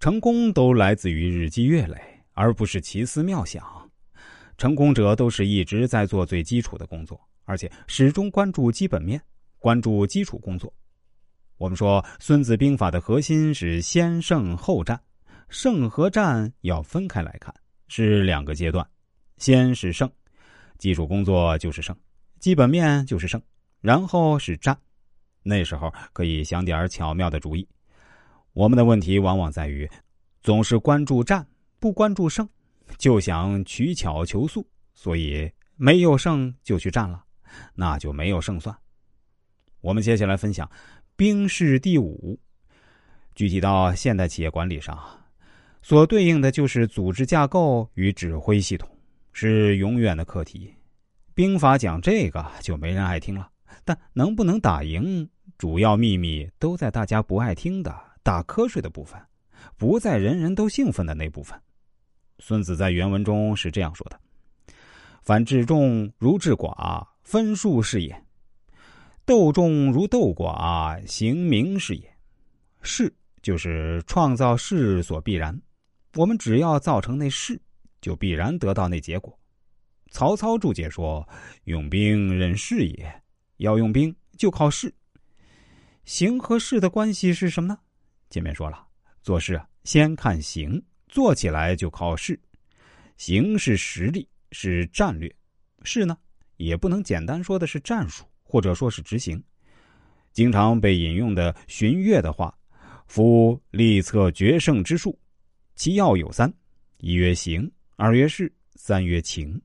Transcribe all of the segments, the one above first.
成功都来自于日积月累，而不是奇思妙想。成功者都是一直在做最基础的工作，而且始终关注基本面，关注基础工作。我们说《孙子兵法》的核心是先胜后战，胜和战要分开来看，是两个阶段。先是胜，基础工作就是胜，基本面就是胜，然后是战。那时候可以想点巧妙的主意。我们的问题往往在于，总是关注战，不关注胜。就想取巧求速，所以没有胜就去战了，那就没有胜算。我们接下来分享兵士第五，具体到现代企业管理上，所对应的就是组织架构与指挥系统，是永远的课题。兵法讲这个就没人爱听了，但能不能打赢，主要秘密都在大家不爱听的、打瞌睡的部分，不在人人都兴奋的那部分。孙子在原文中是这样说的：“凡治众如治寡，分数是也；斗众如斗寡，行名是也。势就是创造势所必然，我们只要造成那势，就必然得到那结果。”曹操注解说：“用兵任势也，要用兵就靠势。形和势的关系是什么呢？前面说了，做事先看形。”做起来就靠势，形是实力，是战略；势呢，也不能简单说的是战术，或者说是执行。经常被引用的荀悦的话：“夫立策决胜之术，其要有三：一曰行，二曰势，三曰情。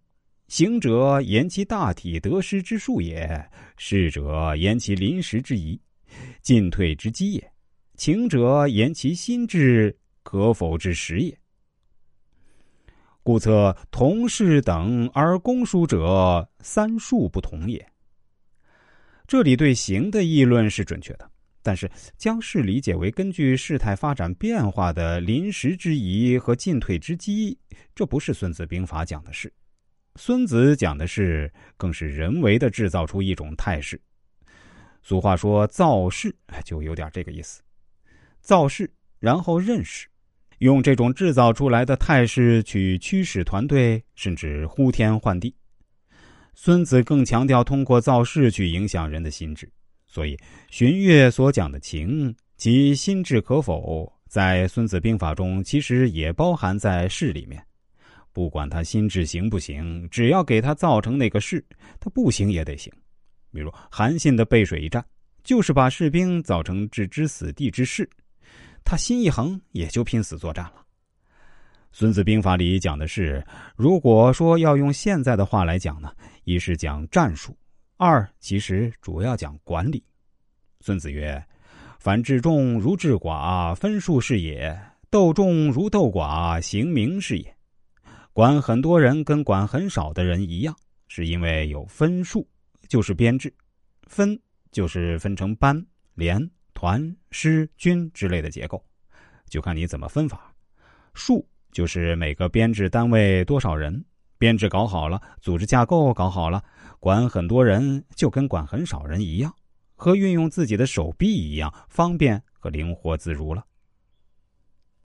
行者言其大体得失之术也，势者言其临时之宜，进退之机也，情者言其心志。”可否之实也？故测同事等而公书者，三数不同也。这里对行的议论是准确的，但是将事理解为根据事态发展变化的临时之宜和进退之机，这不是《孙子兵法》讲的事。孙子讲的是，更是人为的制造出一种态势。俗话说造势，就有点这个意思。造势，然后认识。用这种制造出来的态势去驱使团队，甚至呼天唤地。孙子更强调通过造势去影响人的心智，所以荀悦所讲的情，及心智可否，在《孙子兵法》中其实也包含在势里面。不管他心智行不行，只要给他造成那个势，他不行也得行。比如韩信的背水一战，就是把士兵造成置之死地之势。他心一横，也就拼死作战了。《孙子兵法》里讲的是，如果说要用现在的话来讲呢，一是讲战术，二其实主要讲管理。孙子曰：“凡治众如治寡，分数是也；斗众如斗寡，行名是也。”管很多人跟管很少的人一样，是因为有分数，就是编制；分就是分成班连。团、师、军之类的结构，就看你怎么分法。数就是每个编制单位多少人，编制搞好了，组织架构搞好了，管很多人就跟管很少人一样，和运用自己的手臂一样方便和灵活自如了。